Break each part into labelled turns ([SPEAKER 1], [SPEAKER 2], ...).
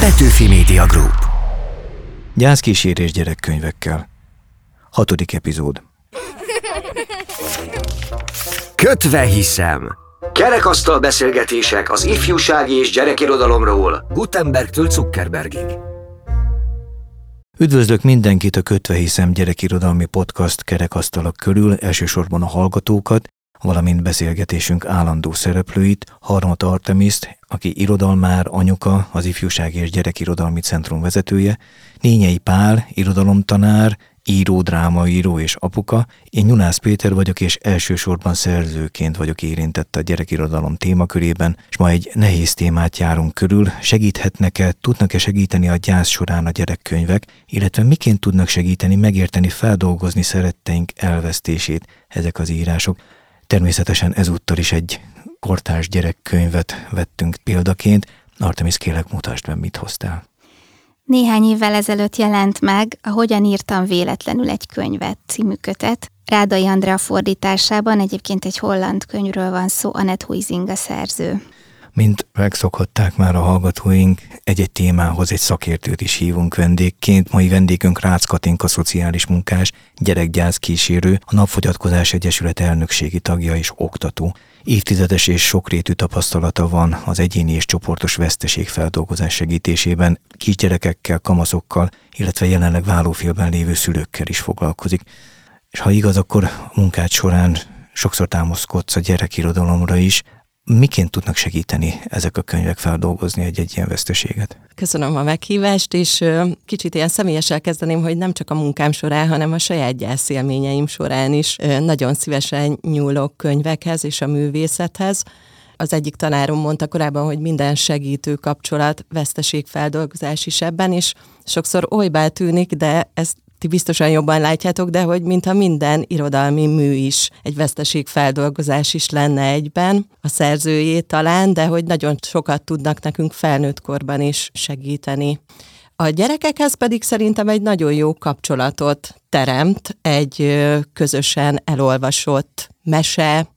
[SPEAKER 1] Petőfi Media Group.
[SPEAKER 2] Gyászkísérés gyerekkönyvekkel. Hatodik epizód.
[SPEAKER 1] Kötve hiszem. Kerekasztal beszélgetések az ifjúsági és gyerekirodalomról Gutenbergtől Zuckerbergig.
[SPEAKER 2] Üdvözlök mindenkit a Kötve hiszem gyerekirodalmi podcast kerekasztalak körül, elsősorban a hallgatókat, valamint beszélgetésünk állandó szereplőit, Harmat Artemiszt, aki irodalmár, anyuka, az Ifjúság és Gyerekirodalmi Centrum vezetője, Nényei Pál, irodalomtanár, író, drámaíró és apuka. Én Nyulász Péter vagyok, és elsősorban szerzőként vagyok érintett a gyerekirodalom témakörében, és ma egy nehéz témát járunk körül. Segíthetnek-e, tudnak-e segíteni a gyász során a gyerekkönyvek, illetve miként tudnak segíteni megérteni, feldolgozni szeretteink elvesztését ezek az írások. Természetesen ezúttal is egy kortárs gyerekkönyvet vettünk példaként. Artemis, kérlek, mutasd be, mit hoztál.
[SPEAKER 3] Néhány évvel ezelőtt jelent meg a Hogyan írtam véletlenül egy könyvet című kötet. Rádai Andrea fordításában egyébként egy holland könyvről van szó, Annette Huizing a szerző.
[SPEAKER 2] Mint megszokhatták már a hallgatóink, egy-egy témához egy szakértőt is hívunk vendégként. Mai vendégünk Rácz Katinka, szociális munkás, gyerekgyász kísérő, a Napfogyatkozás Egyesület elnökségi tagja és oktató. Évtizedes és sokrétű tapasztalata van az egyéni és csoportos veszteség feldolgozás segítésében, kisgyerekekkel, kamaszokkal, illetve jelenleg vállófélben lévő szülőkkel is foglalkozik. És ha igaz, akkor munkát során sokszor támaszkodsz a gyerekirodalomra is, miként tudnak segíteni ezek a könyvek feldolgozni egy-egy ilyen veszteséget?
[SPEAKER 4] Köszönöm a meghívást, és kicsit ilyen személyesel kezdeném, hogy nem csak a munkám során, hanem a saját gyászélményeim során is nagyon szívesen nyúlok könyvekhez és a művészethez az egyik tanárom mondta korábban, hogy minden segítő kapcsolat veszteségfeldolgozás is ebben, és sokszor olybá tűnik, de ezt ti biztosan jobban látjátok, de hogy mintha minden irodalmi mű is egy veszteségfeldolgozás is lenne egyben, a szerzőjét talán, de hogy nagyon sokat tudnak nekünk felnőtt korban is segíteni. A gyerekekhez pedig szerintem egy nagyon jó kapcsolatot teremt egy közösen elolvasott mese,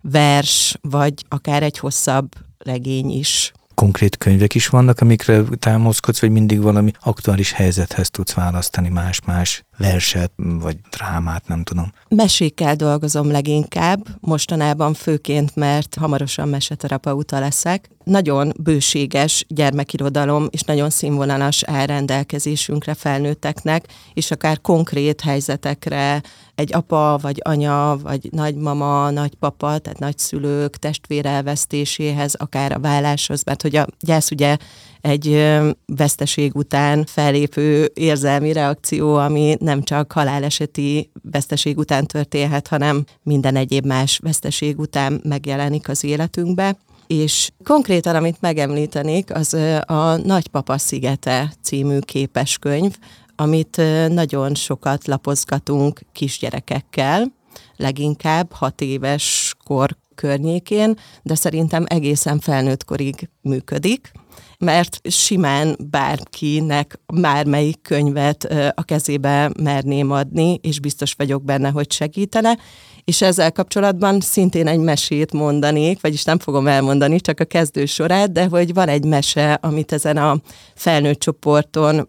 [SPEAKER 4] vers, vagy akár egy hosszabb regény is
[SPEAKER 2] konkrét könyvek is vannak, amikre támaszkodsz, vagy mindig valami aktuális helyzethez tudsz választani más-más verset, vagy drámát, nem tudom.
[SPEAKER 4] Mesékkel dolgozom leginkább, mostanában főként, mert hamarosan meseterapeuta leszek. Nagyon bőséges gyermekirodalom, és nagyon színvonalas áll rendelkezésünkre felnőtteknek, és akár konkrét helyzetekre egy apa, vagy anya, vagy nagymama, nagypapa, tehát nagyszülők testvére elvesztéséhez, akár a válláshoz, mert hogy a gyász ugye egy veszteség után fellépő érzelmi reakció, ami nem csak haláleseti veszteség után történhet, hanem minden egyéb más veszteség után megjelenik az életünkbe. És konkrétan, amit megemlítenék, az a Nagypapa szigete című képeskönyv, amit nagyon sokat lapozgatunk kisgyerekekkel, leginkább hat éves kor környékén, de szerintem egészen felnőttkorig működik mert simán bárkinek bármelyik könyvet a kezébe merném adni, és biztos vagyok benne, hogy segítene, és ezzel kapcsolatban szintén egy mesét mondanék, vagyis nem fogom elmondani, csak a kezdő sorát, de hogy van egy mese, amit ezen a felnőtt csoporton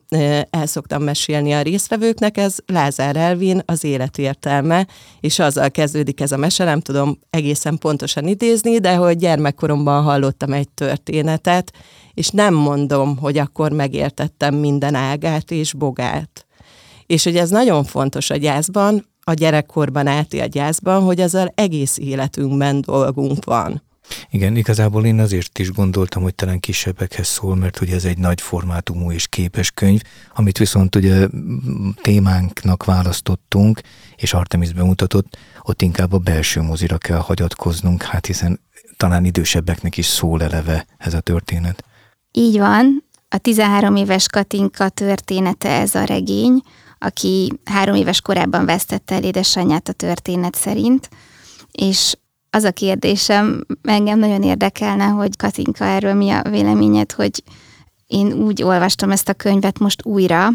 [SPEAKER 4] el szoktam mesélni a résztvevőknek, ez Lázár Elvin, az élet értelme, és azzal kezdődik ez a mese, nem tudom egészen pontosan idézni, de hogy gyermekkoromban hallottam egy történetet, és nem mondom, hogy akkor megértettem minden ágát és bogát. És hogy ez nagyon fontos a gyászban, a gyerekkorban átél gyászban, hogy ezzel egész életünkben dolgunk van.
[SPEAKER 2] Igen, igazából én azért is gondoltam, hogy talán kisebbekhez szól, mert ugye ez egy nagy formátumú és képes könyv, amit viszont ugye témánknak választottunk, és Artemis bemutatott, ott inkább a belső mozira kell hagyatkoznunk, hát hiszen talán idősebbeknek is szól eleve ez a történet.
[SPEAKER 3] Így van, a 13 éves Katinka története ez a regény, aki három éves korában vesztette el édesanyját a történet szerint, és az a kérdésem, engem nagyon érdekelne, hogy Katinka erről mi a véleményed, hogy én úgy olvastam ezt a könyvet most újra,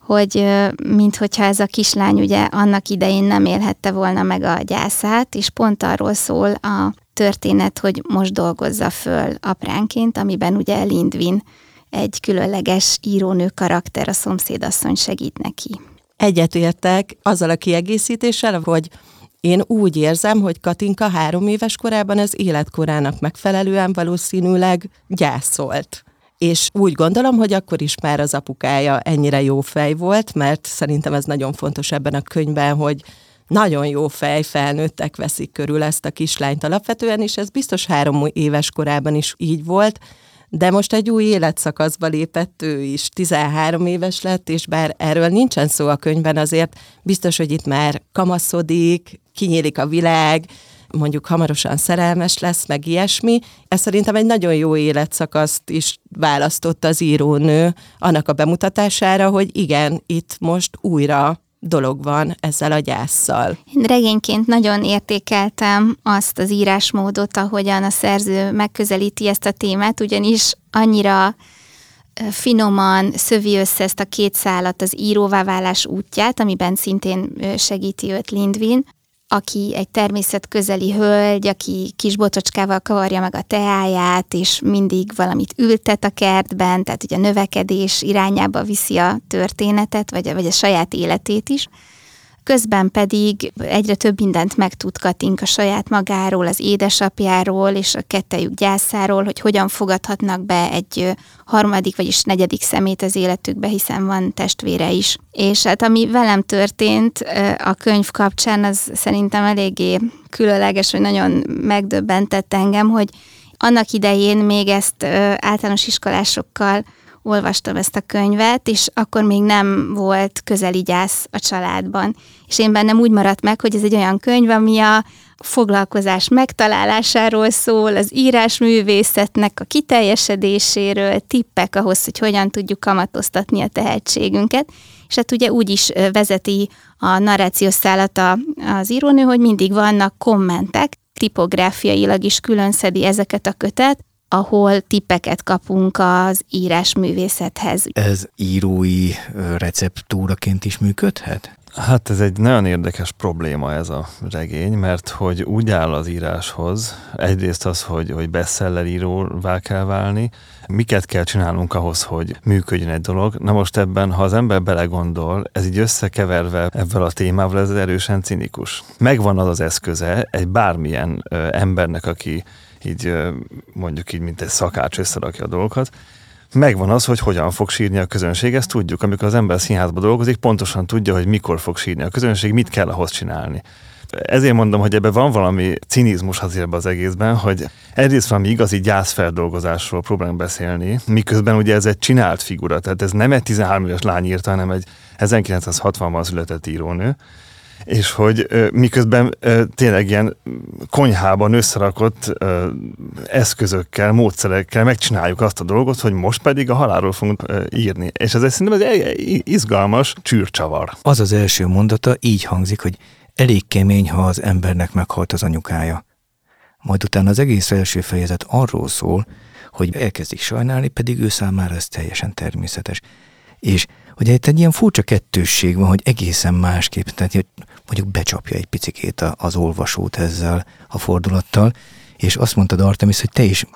[SPEAKER 3] hogy minthogyha ez a kislány ugye annak idején nem élhette volna meg a gyászát, és pont arról szól a történet, hogy most dolgozza föl apránként, amiben ugye Lindvin egy különleges írónő karakter, a szomszédasszony segít neki.
[SPEAKER 4] Egyetértek azzal a kiegészítéssel, hogy én úgy érzem, hogy Katinka három éves korában az életkorának megfelelően valószínűleg gyászolt. És úgy gondolom, hogy akkor is már az apukája ennyire jó fej volt, mert szerintem ez nagyon fontos ebben a könyvben, hogy nagyon jó fej felnőttek veszik körül ezt a kislányt alapvetően, és ez biztos három éves korában is így volt, de most egy új életszakaszba lépett ő is, 13 éves lett, és bár erről nincsen szó a könyvben, azért biztos, hogy itt már kamaszodik, kinyílik a világ, mondjuk hamarosan szerelmes lesz, meg ilyesmi. Ez szerintem egy nagyon jó életszakaszt is választott az írónő annak a bemutatására, hogy igen, itt most újra dolog van ezzel a gyászsal.
[SPEAKER 3] Én regényként nagyon értékeltem azt az írásmódot, ahogyan a szerző megközelíti ezt a témát, ugyanis annyira finoman szövi össze ezt a két szálat, az íróvá válás útját, amiben szintén segíti őt Lindvin, aki egy természetközeli hölgy, aki kis botocskával kavarja meg a teáját, és mindig valamit ültet a kertben, tehát ugye a növekedés irányába viszi a történetet, vagy a, vagy a saját életét is közben pedig egyre több mindent megtud a saját magáról, az édesapjáról és a kettejük gyászáról, hogy hogyan fogadhatnak be egy harmadik, vagyis negyedik szemét az életükbe, hiszen van testvére is. És hát ami velem történt a könyv kapcsán, az szerintem eléggé különleges, hogy nagyon megdöbbentett engem, hogy annak idején még ezt általános iskolásokkal olvastam ezt a könyvet, és akkor még nem volt közeli gyász a családban. És én bennem úgy maradt meg, hogy ez egy olyan könyv, ami a foglalkozás megtalálásáról szól, az írásművészetnek a kiteljesedéséről, tippek ahhoz, hogy hogyan tudjuk kamatoztatni a tehetségünket. És hát ugye úgy is vezeti a narrációs szállata az írónő, hogy mindig vannak kommentek, tipográfiailag is külön szedi ezeket a kötet, ahol tippeket kapunk az írásművészethez.
[SPEAKER 2] Ez írói receptúraként is működhet?
[SPEAKER 5] Hát ez egy nagyon érdekes probléma ez a regény, mert hogy úgy áll az íráshoz, egyrészt az, hogy, hogy bestseller íróvá kell válni, miket kell csinálnunk ahhoz, hogy működjön egy dolog. Na most ebben, ha az ember belegondol, ez így összekeverve ebben a témával, ez erősen cinikus. Megvan az az eszköze egy bármilyen ö, embernek, aki így mondjuk így, mint egy szakács összerakja a dolgokat, megvan az, hogy hogyan fog sírni a közönség, ezt tudjuk. Amikor az ember színházba dolgozik, pontosan tudja, hogy mikor fog sírni a közönség, mit kell ahhoz csinálni. Ezért mondom, hogy ebben van valami cinizmus azért az egészben, hogy egyrészt valami igazi gyászfeldolgozásról próbálunk beszélni, miközben ugye ez egy csinált figura, tehát ez nem egy 13 éves lány írta, hanem egy 1960-ban született írónő, és hogy miközben tényleg ilyen konyhában összerakott eszközökkel, módszerekkel megcsináljuk azt a dolgot, hogy most pedig a halálról fogunk írni. És ez szerintem egy izgalmas csűrcsavar.
[SPEAKER 2] Az az első mondata így hangzik, hogy elég kemény, ha az embernek meghalt az anyukája. Majd utána az egész első fejezet arról szól, hogy elkezdik sajnálni, pedig ő számára ez teljesen természetes. És hogy itt egy ilyen furcsa kettősség van, hogy egészen másképp, tehát hogy mondjuk becsapja egy picikét az olvasót ezzel a fordulattal, és azt mondtad Artemis, hogy te is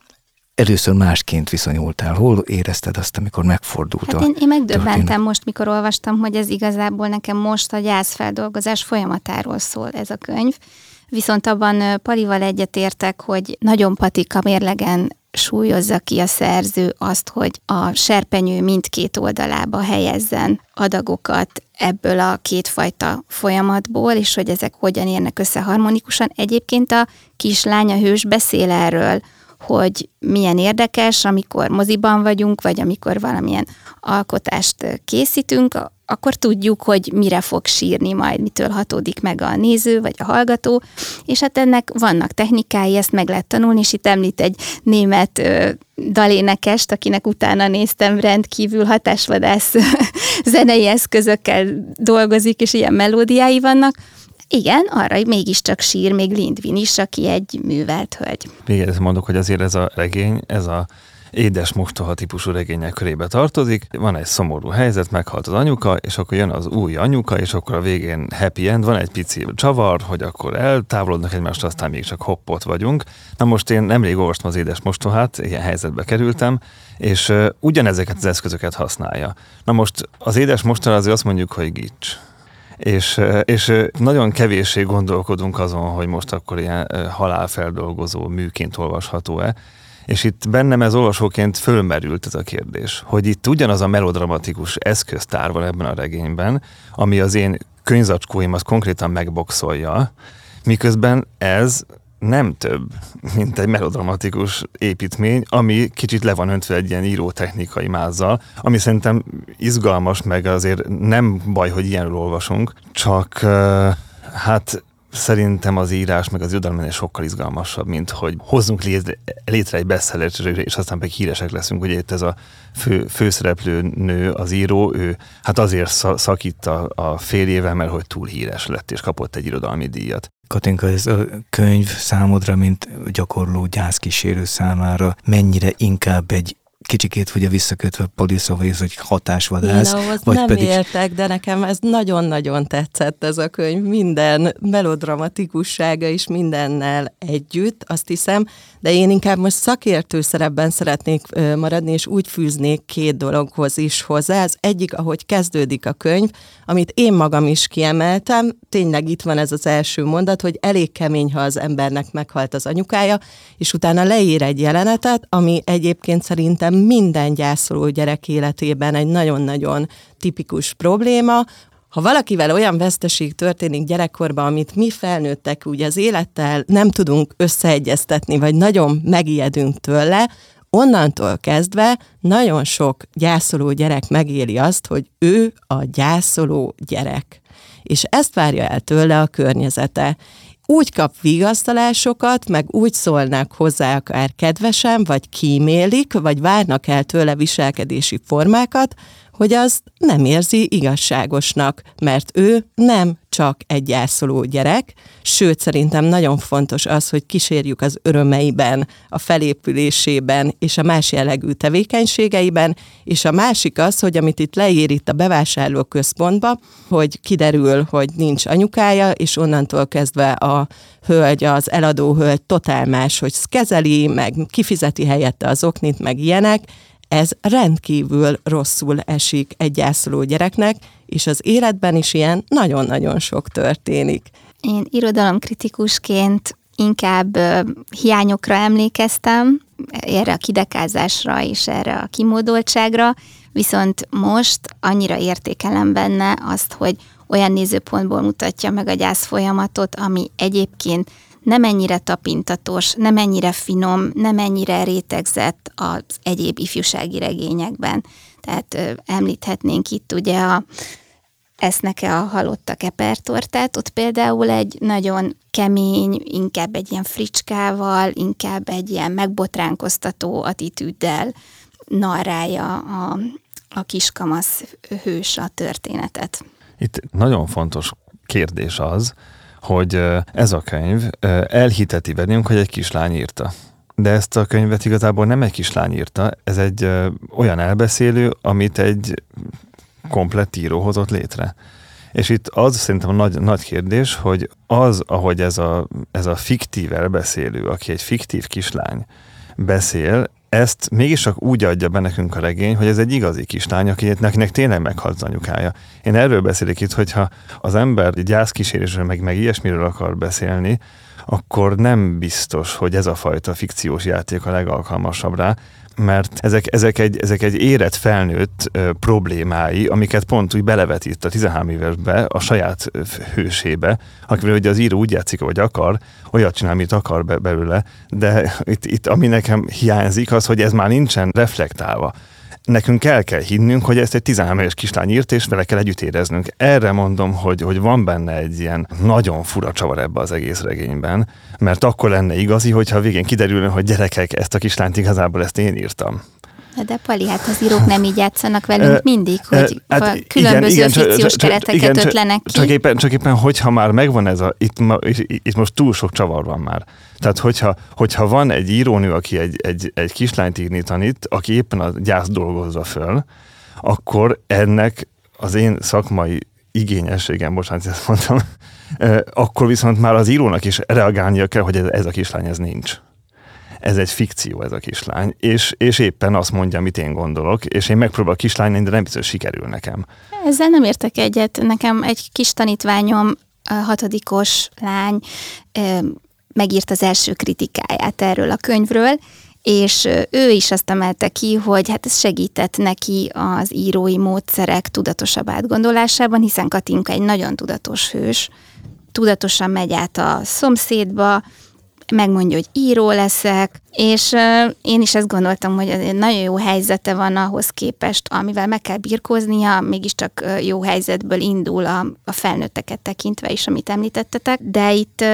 [SPEAKER 2] először másként viszonyultál. Hol érezted azt, amikor megfordult
[SPEAKER 3] hát
[SPEAKER 2] a
[SPEAKER 3] én, én megdöbbentem történet? most, mikor olvastam, hogy ez igazából nekem most a gyászfeldolgozás folyamatáról szól ez a könyv. Viszont abban Palival egyetértek, hogy nagyon patika mérlegen súlyozza ki a szerző azt, hogy a serpenyő mindkét oldalába helyezzen adagokat ebből a kétfajta folyamatból, és hogy ezek hogyan érnek össze harmonikusan. Egyébként a kislány, a hős beszél erről, hogy milyen érdekes, amikor moziban vagyunk, vagy amikor valamilyen alkotást készítünk, akkor tudjuk, hogy mire fog sírni majd, mitől hatódik meg a néző vagy a hallgató, és hát ennek vannak technikái, ezt meg lehet tanulni, és itt említ egy német ö, dalénekest, akinek utána néztem, rendkívül hatásvadász zenei eszközökkel dolgozik, és ilyen melódiái vannak, igen, arra mégiscsak sír még Lindvin is, aki egy művelt hölgy.
[SPEAKER 5] Még ezt mondok, hogy azért ez a regény, ez a édes mostoha típusú regények körébe tartozik. Van egy szomorú helyzet, meghalt az anyuka, és akkor jön az új anyuka, és akkor a végén happy end, van egy pici csavar, hogy akkor eltávolodnak egymást, aztán még csak hoppot vagyunk. Na most én nemrég olvastam az édes mostohát, ilyen helyzetbe kerültem, és ugyanezeket az eszközöket használja. Na most az édes mostoha azért azt mondjuk, hogy gics és, és nagyon kevéssé gondolkodunk azon, hogy most akkor ilyen halálfeldolgozó műként olvasható-e. És itt bennem ez olvasóként fölmerült ez a kérdés, hogy itt ugyanaz a melodramatikus eszköztár van ebben a regényben, ami az én könyvzacskóimat konkrétan megboxolja, miközben ez nem több, mint egy melodramatikus építmény, ami kicsit le van öntve egy ilyen írótechnikai mázzal, ami szerintem izgalmas, meg azért nem baj, hogy ilyenről olvasunk, csak hát szerintem az írás meg az irodalom sokkal izgalmasabb, mint hogy hozzunk létre egy bestseller, és aztán meg híresek leszünk. Ugye itt ez a fő, főszereplő nő, az író, ő hát azért szakít a, a fél mert hogy túl híres lett, és kapott egy irodalmi díjat.
[SPEAKER 2] Katinka, ez a könyv számodra, mint gyakorló gyászkísérő számára mennyire inkább egy kicsikét ugye visszakötve Poliszóvész, hogy hatásvadász.
[SPEAKER 4] Én ahhoz vagy nem pedig... értek, de nekem ez nagyon-nagyon tetszett ez a könyv. Minden melodramatikussága is mindennel együtt, azt hiszem, de én inkább most szakértő szerepben szeretnék maradni, és úgy fűznék két dologhoz is hozzá. Az egyik, ahogy kezdődik a könyv, amit én magam is kiemeltem, tényleg itt van ez az első mondat, hogy elég kemény, ha az embernek meghalt az anyukája, és utána leír egy jelenetet, ami egyébként szerintem minden gyászoló gyerek életében egy nagyon-nagyon tipikus probléma, ha valakivel olyan veszteség történik gyerekkorban, amit mi felnőttek úgy az élettel nem tudunk összeegyeztetni, vagy nagyon megijedünk tőle, onnantól kezdve nagyon sok gyászoló gyerek megéli azt, hogy ő a gyászoló gyerek. És ezt várja el tőle a környezete úgy kap vigasztalásokat, meg úgy szólnak hozzá akár kedvesen, vagy kímélik, vagy várnak el tőle viselkedési formákat, hogy az nem érzi igazságosnak, mert ő nem csak egy gyászoló gyerek, sőt szerintem nagyon fontos az, hogy kísérjük az örömeiben, a felépülésében és a más jellegű tevékenységeiben, és a másik az, hogy amit itt leír itt a bevásárló központba, hogy kiderül, hogy nincs anyukája, és onnantól kezdve a hölgy, az eladó hölgy totál más, hogy kezeli, meg kifizeti helyette az oknit, meg ilyenek, ez rendkívül rosszul esik egy gyászoló gyereknek, és az életben is ilyen nagyon-nagyon sok történik.
[SPEAKER 3] Én irodalomkritikusként inkább hiányokra emlékeztem, erre a kidekázásra és erre a kimódoltságra, viszont most annyira értékelem benne azt, hogy olyan nézőpontból mutatja meg a gyász folyamatot, ami egyébként nem ennyire tapintatos, nem ennyire finom, nem ennyire rétegzett az egyéb ifjúsági regényekben. Tehát ö, említhetnénk itt ugye a esznek-e a halottak epertortát, ott például egy nagyon kemény, inkább egy ilyen fricskával, inkább egy ilyen megbotránkoztató attitűddel narrálja a, a kiskamasz hős a történetet.
[SPEAKER 5] Itt nagyon fontos kérdés az, hogy ez a könyv elhiteti velünk, hogy egy kislány írta. De ezt a könyvet igazából nem egy kislány írta, ez egy olyan elbeszélő, amit egy komplett író hozott létre. És itt az szerintem a nagy, nagy kérdés, hogy az, ahogy ez a, ez a fiktív elbeszélő, aki egy fiktív kislány beszél, ezt mégis csak úgy adja be nekünk a regény, hogy ez egy igazi kislány, akinek tényleg meghalt anyukája. Én erről beszélek itt, hogyha az ember gyászkísérésről, meg, meg ilyesmiről akar beszélni, akkor nem biztos, hogy ez a fajta fikciós játék a legalkalmasabb rá, mert ezek, ezek, egy, ezek egy érett felnőtt problémái, amiket pont úgy belevetít a 13 évesbe, a saját hősébe, akivel ugye az író úgy játszik, hogy akar, olyat csinál, amit akar be, belőle, de itt, itt ami nekem hiányzik az, hogy ez már nincsen reflektálva nekünk el kell hinnünk, hogy ezt egy 13 éves kislány írt, és vele kell együtt éreznünk. Erre mondom, hogy, hogy van benne egy ilyen nagyon fura csavar ebbe az egész regényben, mert akkor lenne igazi, hogyha végén kiderülne, hogy gyerekek, ezt a kislányt igazából ezt én írtam.
[SPEAKER 3] De Pali, hát az írók nem így játszanak velünk mindig, hogy hát különböző igen, fikciós csak, kereteket igen, ötlenek ki.
[SPEAKER 5] Csak éppen, csak éppen, hogyha már megvan ez a, itt, ma, itt most túl sok csavar van már. Tehát, hogyha, hogyha van egy írónő, aki egy, egy, egy kislányt írni tanít, aki éppen a gyász dolgozza föl, akkor ennek az én szakmai igényességem, bocsánat, ezt mondtam, akkor viszont már az írónak is reagálnia kell, hogy ez, ez a kislány ez nincs ez egy fikció ez a kislány, és, és éppen azt mondja, amit én gondolok, és én megpróbálok kislány lenni, de nem biztos sikerül nekem.
[SPEAKER 3] Ezzel nem értek egyet. Nekem egy kis tanítványom, a hatodikos lány megírt az első kritikáját erről a könyvről, és ő is azt emelte ki, hogy hát ez segített neki az írói módszerek tudatosabb átgondolásában, hiszen Katinka egy nagyon tudatos hős, tudatosan megy át a szomszédba, megmondja, hogy író leszek, és én is ezt gondoltam, hogy nagyon jó helyzete van ahhoz képest, amivel meg kell birkóznia, mégiscsak jó helyzetből indul a, a felnőtteket tekintve is, amit említettetek, de itt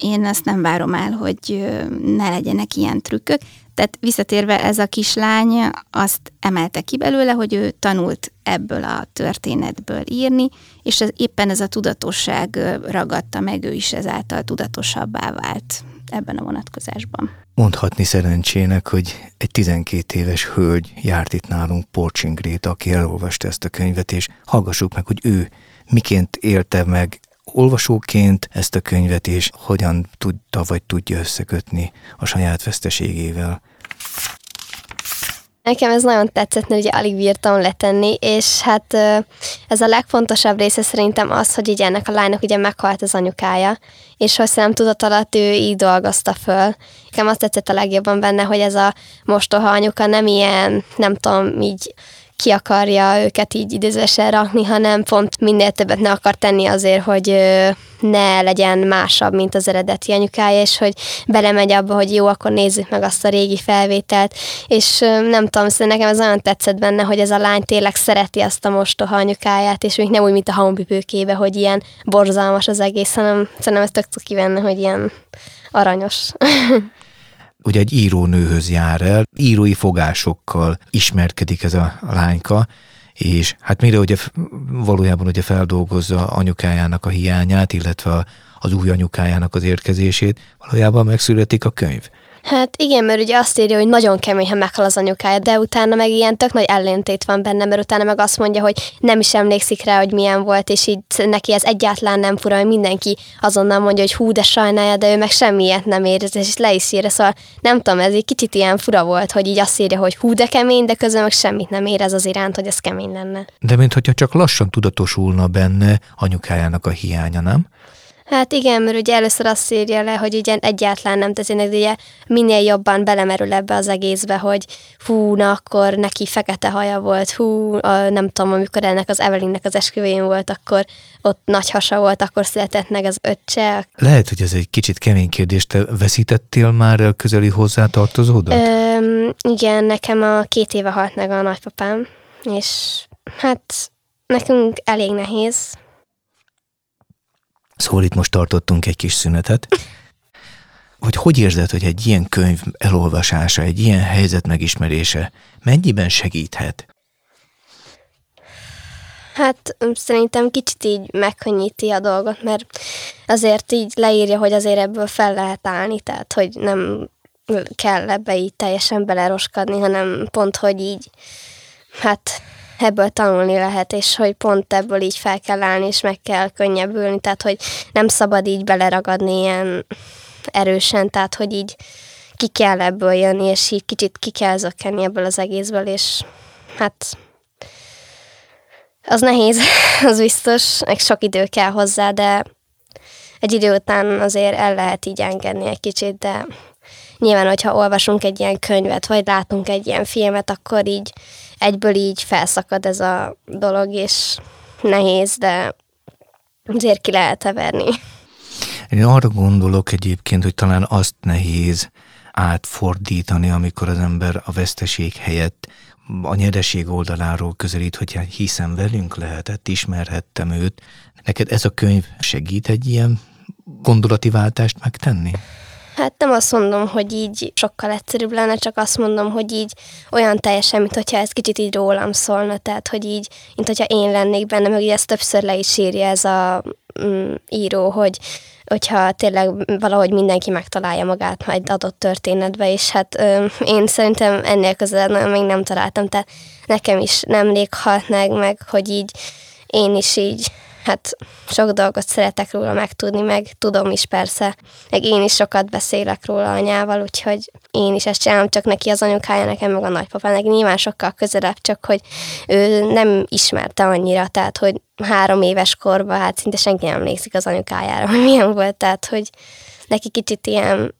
[SPEAKER 3] én ezt nem várom el, hogy ne legyenek ilyen trükkök. Tehát visszatérve ez a kislány azt emelte ki belőle, hogy ő tanult ebből a történetből írni, és ez, éppen ez a tudatosság ragadta meg, ő is ezáltal tudatosabbá vált ebben a vonatkozásban.
[SPEAKER 2] Mondhatni szerencsének, hogy egy 12 éves hölgy járt itt nálunk, Porcsin Gréta, aki elolvasta ezt a könyvet, és hallgassuk meg, hogy ő miként élte meg olvasóként ezt a könyvet, és hogyan tudta vagy tudja összekötni a saját veszteségével.
[SPEAKER 6] Nekem ez nagyon tetszett, mert ugye alig bírtam letenni, és hát ez a legfontosabb része szerintem az, hogy így ennek a lánynak ugye meghalt az anyukája, és hogy nem tudat alatt ő így dolgozta föl. Nekem azt tetszett a legjobban benne, hogy ez a mostoha anyuka nem ilyen, nem tudom, így ki akarja őket így idézősen rakni, hanem pont minél többet ne akar tenni azért, hogy ne legyen másabb, mint az eredeti anyukája, és hogy belemegy abba, hogy jó, akkor nézzük meg azt a régi felvételt, és nem tudom, szóval nekem ez nagyon tetszett benne, hogy ez a lány tényleg szereti azt a mostoha anyukáját, és még nem úgy, mint a hambipőkébe, hogy ilyen borzalmas az egész, hanem szerintem ez tök cuki benne, hogy ilyen aranyos.
[SPEAKER 2] ugye egy írónőhöz jár el, írói fogásokkal ismerkedik ez a lányka, és hát mire ugye valójában ugye feldolgozza anyukájának a hiányát, illetve az új anyukájának az érkezését, valójában megszületik a könyv.
[SPEAKER 6] Hát igen, mert ugye azt írja, hogy nagyon kemény, ha meghal az anyukája, de utána meg ilyen tök nagy ellentét van benne, mert utána meg azt mondja, hogy nem is emlékszik rá, hogy milyen volt, és így neki ez egyáltalán nem fura, hogy mindenki azonnal mondja, hogy hú, de sajnálja, de ő meg semmiet nem érez, és le is írja, szóval nem tudom, ez egy kicsit ilyen fura volt, hogy így azt írja, hogy hú, de kemény, de közben meg semmit nem érez az iránt, hogy ez kemény lenne.
[SPEAKER 2] De mintha csak lassan tudatosulna benne anyukájának a hiánya, nem?
[SPEAKER 6] Hát igen, mert ugye először azt írja le, hogy ugye egyáltalán nem teszi, de ugye minél jobban belemerül ebbe az egészbe, hogy hú, na akkor neki fekete haja volt, hú, a, nem tudom, amikor ennek az Evelynnek az esküvőjén volt, akkor ott nagy hasa volt, akkor született meg az öccse.
[SPEAKER 2] Lehet, hogy ez egy kicsit kemény kérdés. Te veszítettél már közeli hozzátartozódat?
[SPEAKER 6] Öm, igen, nekem a két éve halt meg a nagypapám, és hát nekünk elég nehéz,
[SPEAKER 2] Szóval itt most tartottunk egy kis szünetet. Hogy hogy érzed, hogy egy ilyen könyv elolvasása, egy ilyen helyzet megismerése mennyiben segíthet?
[SPEAKER 6] Hát szerintem kicsit így megkönnyíti a dolgot, mert azért így leírja, hogy azért ebből fel lehet állni, tehát hogy nem kell ebbe így teljesen beleroskadni, hanem pont, hogy így hát ebből tanulni lehet, és hogy pont ebből így fel kell állni, és meg kell könnyebbülni, tehát hogy nem szabad így beleragadni ilyen erősen, tehát hogy így ki kell ebből jönni, és így kicsit ki kell zökkenni ebből az egészből, és hát az nehéz, az biztos, meg sok idő kell hozzá, de egy idő után azért el lehet így engedni egy kicsit, de nyilván, hogyha olvasunk egy ilyen könyvet, vagy látunk egy ilyen filmet, akkor így egyből így felszakad ez a dolog, és nehéz, de azért ki lehet verni.
[SPEAKER 2] Én arra gondolok egyébként, hogy talán azt nehéz átfordítani, amikor az ember a veszteség helyett a nyereség oldaláról közelít, hogy hiszem velünk lehetett, ismerhettem őt. Neked ez a könyv segít egy ilyen gondolati váltást megtenni?
[SPEAKER 6] Hát nem azt mondom, hogy így sokkal egyszerűbb lenne, csak azt mondom, hogy így olyan teljesen, mint hogyha ez kicsit így rólam szólna, tehát hogy így, mint hogyha én lennék benne, meg ugye ezt többször le is írja ez a mm, író, hogy hogyha tényleg valahogy mindenki megtalálja magát egy adott történetbe, és hát ö, én szerintem ennél közel még nem találtam, tehát nekem is nem meg, meg hogy így én is így hát sok dolgot szeretek róla megtudni, meg tudom is persze, meg én is sokat beszélek róla anyával, úgyhogy én is ezt csinálom, csak neki az anyukája, nekem meg a nagypapá, neki nyilván sokkal közelebb, csak hogy ő nem ismerte annyira, tehát hogy három éves korban, hát szinte senki nem emlékszik az anyukájára, hogy milyen volt, tehát hogy neki kicsit ilyen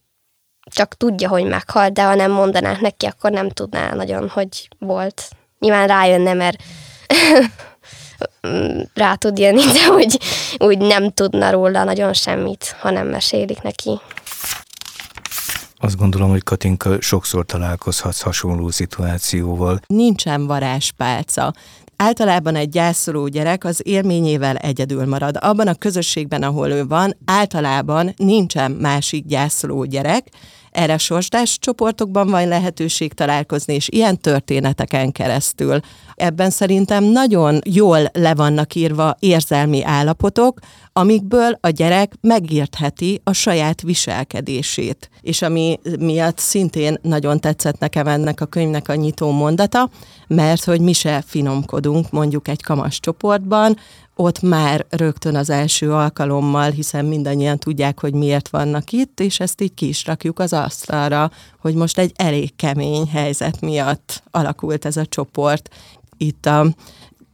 [SPEAKER 6] csak tudja, hogy meghalt, de ha nem mondanák neki, akkor nem tudná nagyon, hogy volt. Nyilván rájönne, mert rá tud jönni, de hogy úgy nem tudna róla nagyon semmit, ha nem mesélik neki.
[SPEAKER 2] Azt gondolom, hogy Katinka sokszor találkozhatsz hasonló szituációval.
[SPEAKER 4] Nincsen varázspálca. Általában egy gyászoló gyerek az élményével egyedül marad. Abban a közösségben, ahol ő van, általában nincsen másik gyászoló gyerek, erre sorsdás csoportokban van lehetőség találkozni, és ilyen történeteken keresztül. Ebben szerintem nagyon jól le vannak írva érzelmi állapotok, amikből a gyerek megértheti a saját viselkedését. És ami miatt szintén nagyon tetszett nekem ennek a könyvnek a nyitó mondata, mert hogy mi se finomkodunk mondjuk egy kamas csoportban, ott már rögtön az első alkalommal, hiszen mindannyian tudják, hogy miért vannak itt, és ezt így ki is rakjuk az asztalra, hogy most egy elég kemény helyzet miatt alakult ez a csoport. Itt a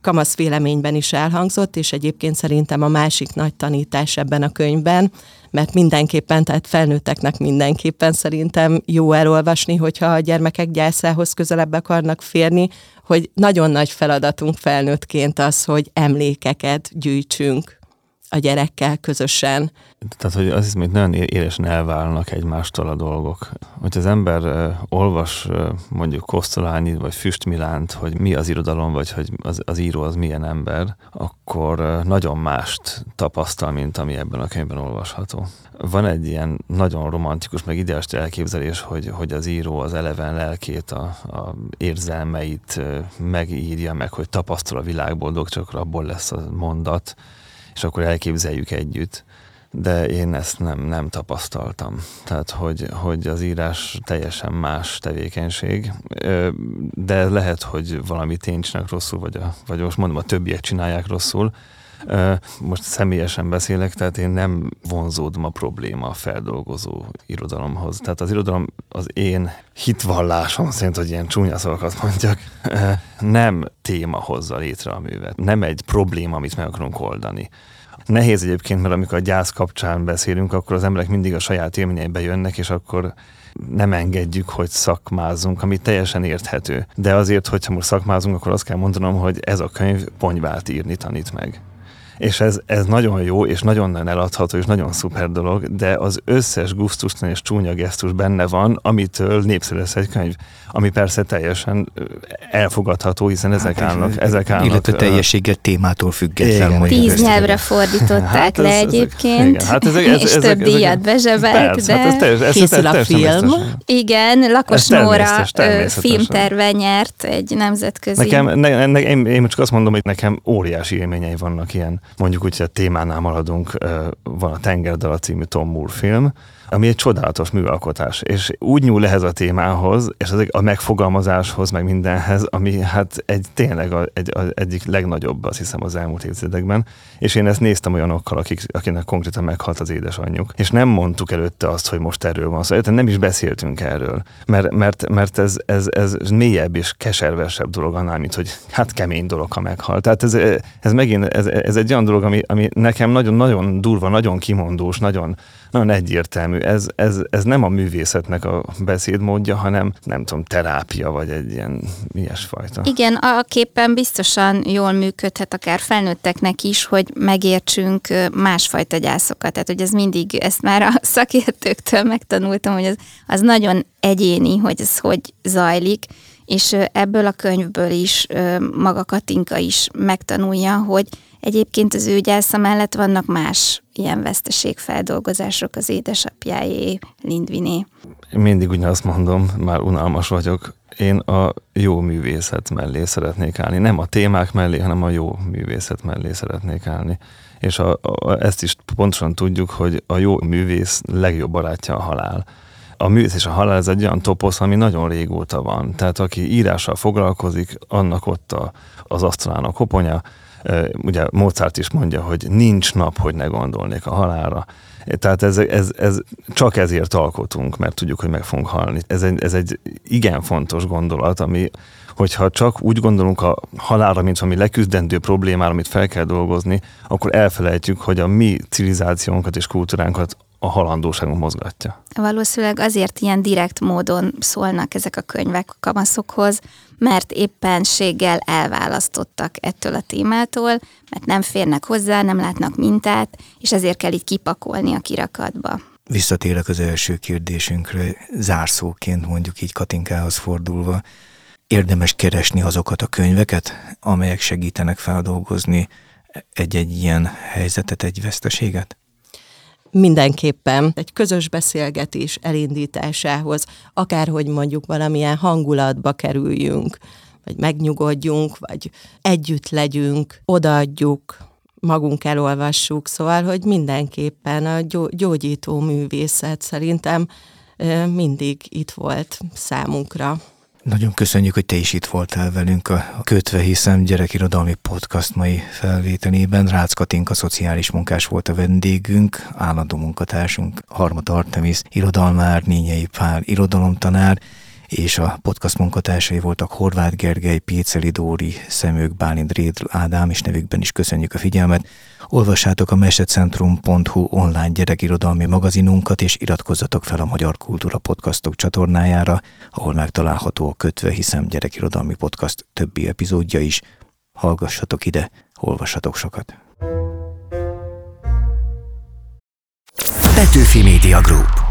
[SPEAKER 4] kamasz véleményben is elhangzott, és egyébként szerintem a másik nagy tanítás ebben a könyvben, mert mindenképpen, tehát felnőtteknek mindenképpen szerintem jó elolvasni, hogyha a gyermekek gyászához közelebb akarnak férni, hogy nagyon nagy feladatunk felnőttként az, hogy emlékeket gyűjtsünk a gyerekkel közösen.
[SPEAKER 5] Tehát, hogy az hiszem, hogy nagyon élesen elválnak egymástól a dolgok. Hogy az ember olvas mondjuk Kosztolányi vagy Füstmilánt, hogy mi az irodalom, vagy hogy az, az író az milyen ember, akkor nagyon mást tapasztal, mint ami ebben a könyvben olvasható. Van egy ilyen nagyon romantikus, meg ideális elképzelés, hogy, hogy az író az eleven lelkét, a, a érzelmeit megírja, meg hogy tapasztal a világból, csak abból lesz a mondat, és akkor elképzeljük együtt. De én ezt nem, nem tapasztaltam. Tehát, hogy, hogy az írás teljesen más tevékenység, de lehet, hogy valami én csinálok rosszul, vagy, a, vagy most mondom, a többiek csinálják rosszul, most személyesen beszélek, tehát én nem vonzódom a probléma a feldolgozó irodalomhoz. Tehát az irodalom az én hitvallásom szerint, hogy ilyen csúnya szavakat mondjak, nem téma hozza létre a művet. Nem egy probléma, amit meg akarunk oldani. Nehéz egyébként, mert amikor a gyász kapcsán beszélünk, akkor az emberek mindig a saját élményeibe jönnek, és akkor nem engedjük, hogy szakmázunk, ami teljesen érthető. De azért, hogyha most szakmázunk, akkor azt kell mondanom, hogy ez a könyv ponyvát írni tanít meg és ez, ez nagyon jó, és nagyon eladható, és nagyon szuper dolog, de az összes gusztustalan és csúnya gesztus benne van, amitől népszerű lesz egy könyv, ami persze teljesen elfogadható, hiszen ezek hát, állnak, ezek állnak.
[SPEAKER 2] Illetve teljességgel témától független.
[SPEAKER 3] Tíz nyelvre fordították hát le ez, egyébként, igen, hát ezek, ez, és ezek, több ezek, díjat bezsebelt, de hát ez teljes, ez, készül a film. Igen, Lakos Nóra filmterve nyert egy nemzetközi.
[SPEAKER 5] Nekem, ne, ne, én, én csak azt mondom, hogy nekem óriási élményei vannak ilyen mondjuk úgy, hogy a témánál maradunk, van a Tengerdala című Tom Moore film, ami egy csodálatos műalkotás, és úgy nyúl ehhez a témához, és az a megfogalmazáshoz, meg mindenhez, ami hát egy tényleg a, egy, a, egyik legnagyobb, azt hiszem, az elmúlt évtizedekben, és én ezt néztem olyanokkal, akik, akinek konkrétan meghalt az édesanyjuk, és nem mondtuk előtte azt, hogy most erről van szó, szóval nem is beszéltünk erről, mert, mert, mert ez, ez, ez mélyebb és keservesebb dolog annál, mint hogy hát kemény dolog, ha meghalt. Tehát ez, ez megint, ez, ez egy olyan dolog, ami, ami nekem nagyon-nagyon durva, nagyon kimondós, nagyon, nagyon egyértelmű. Ez, ez, ez nem a művészetnek a beszédmódja, hanem nem tudom, terápia, vagy egy ilyen ilyesfajta.
[SPEAKER 3] Igen, a képen biztosan jól működhet akár felnőtteknek is, hogy megértsünk másfajta gyászokat. Tehát, hogy ez mindig, ezt már a szakértőktől megtanultam, hogy az, az nagyon egyéni, hogy ez hogy zajlik, és ebből a könyvből is maga Katinka is megtanulja, hogy Egyébként az ő gyásza mellett vannak más ilyen veszteségfeldolgozások az édesapjáé, Lindviné.
[SPEAKER 5] Mindig ugyanazt mondom, már unalmas vagyok. Én a jó művészet mellé szeretnék állni. Nem a témák mellé, hanem a jó művészet mellé szeretnék állni. És a, a, ezt is pontosan tudjuk, hogy a jó művész legjobb barátja a halál a művész és a halál ez egy olyan toposz, ami nagyon régóta van. Tehát aki írással foglalkozik, annak ott a, az asztalán a koponya, ugye Mozart is mondja, hogy nincs nap, hogy ne gondolnék a halálra. Tehát ez, ez, ez csak ezért alkotunk, mert tudjuk, hogy meg fogunk halni. Ez egy, ez egy igen fontos gondolat, ami, hogyha csak úgy gondolunk a halálra, mint valami leküzdendő problémára, amit fel kell dolgozni, akkor elfelejtjük, hogy a mi civilizációnkat és kultúránkat a halandóságunk mozgatja.
[SPEAKER 3] Valószínűleg azért ilyen direkt módon szólnak ezek a könyvek a kamaszokhoz, mert éppenséggel elválasztottak ettől a témától, mert nem férnek hozzá, nem látnak mintát, és ezért kell így kipakolni a kirakatba.
[SPEAKER 2] Visszatérek az első kérdésünkre, zárszóként mondjuk így Katinkához fordulva. Érdemes keresni azokat a könyveket, amelyek segítenek feldolgozni egy-egy ilyen helyzetet, egy veszteséget?
[SPEAKER 4] Mindenképpen egy közös beszélgetés elindításához, akárhogy mondjuk valamilyen hangulatba kerüljünk, vagy megnyugodjunk, vagy együtt legyünk, odaadjuk, magunk elolvassuk, szóval, hogy mindenképpen a gyógyító művészet szerintem mindig itt volt számunkra.
[SPEAKER 2] Nagyon köszönjük, hogy te is itt voltál velünk a Kötve hiszem gyerekirodalmi podcast mai felvételében. Rácz Katinka szociális munkás volt a vendégünk, állandó munkatársunk, Harmat Artemis, irodalmár, Nényei Pál, irodalomtanár, és a podcast munkatársai voltak Horváth Gergely, Péceli Dóri, Szemők, Bálint Rédl, Ádám, és nevükben is köszönjük a figyelmet. Olvassátok a mesecentrum.hu online gyerekirodalmi magazinunkat, és iratkozzatok fel a Magyar Kultúra Podcastok csatornájára, ahol megtalálható a Kötve hiszem gyerekirodalmi podcast többi epizódja is. Hallgassatok ide, olvassatok sokat.
[SPEAKER 1] Petőfi Media Group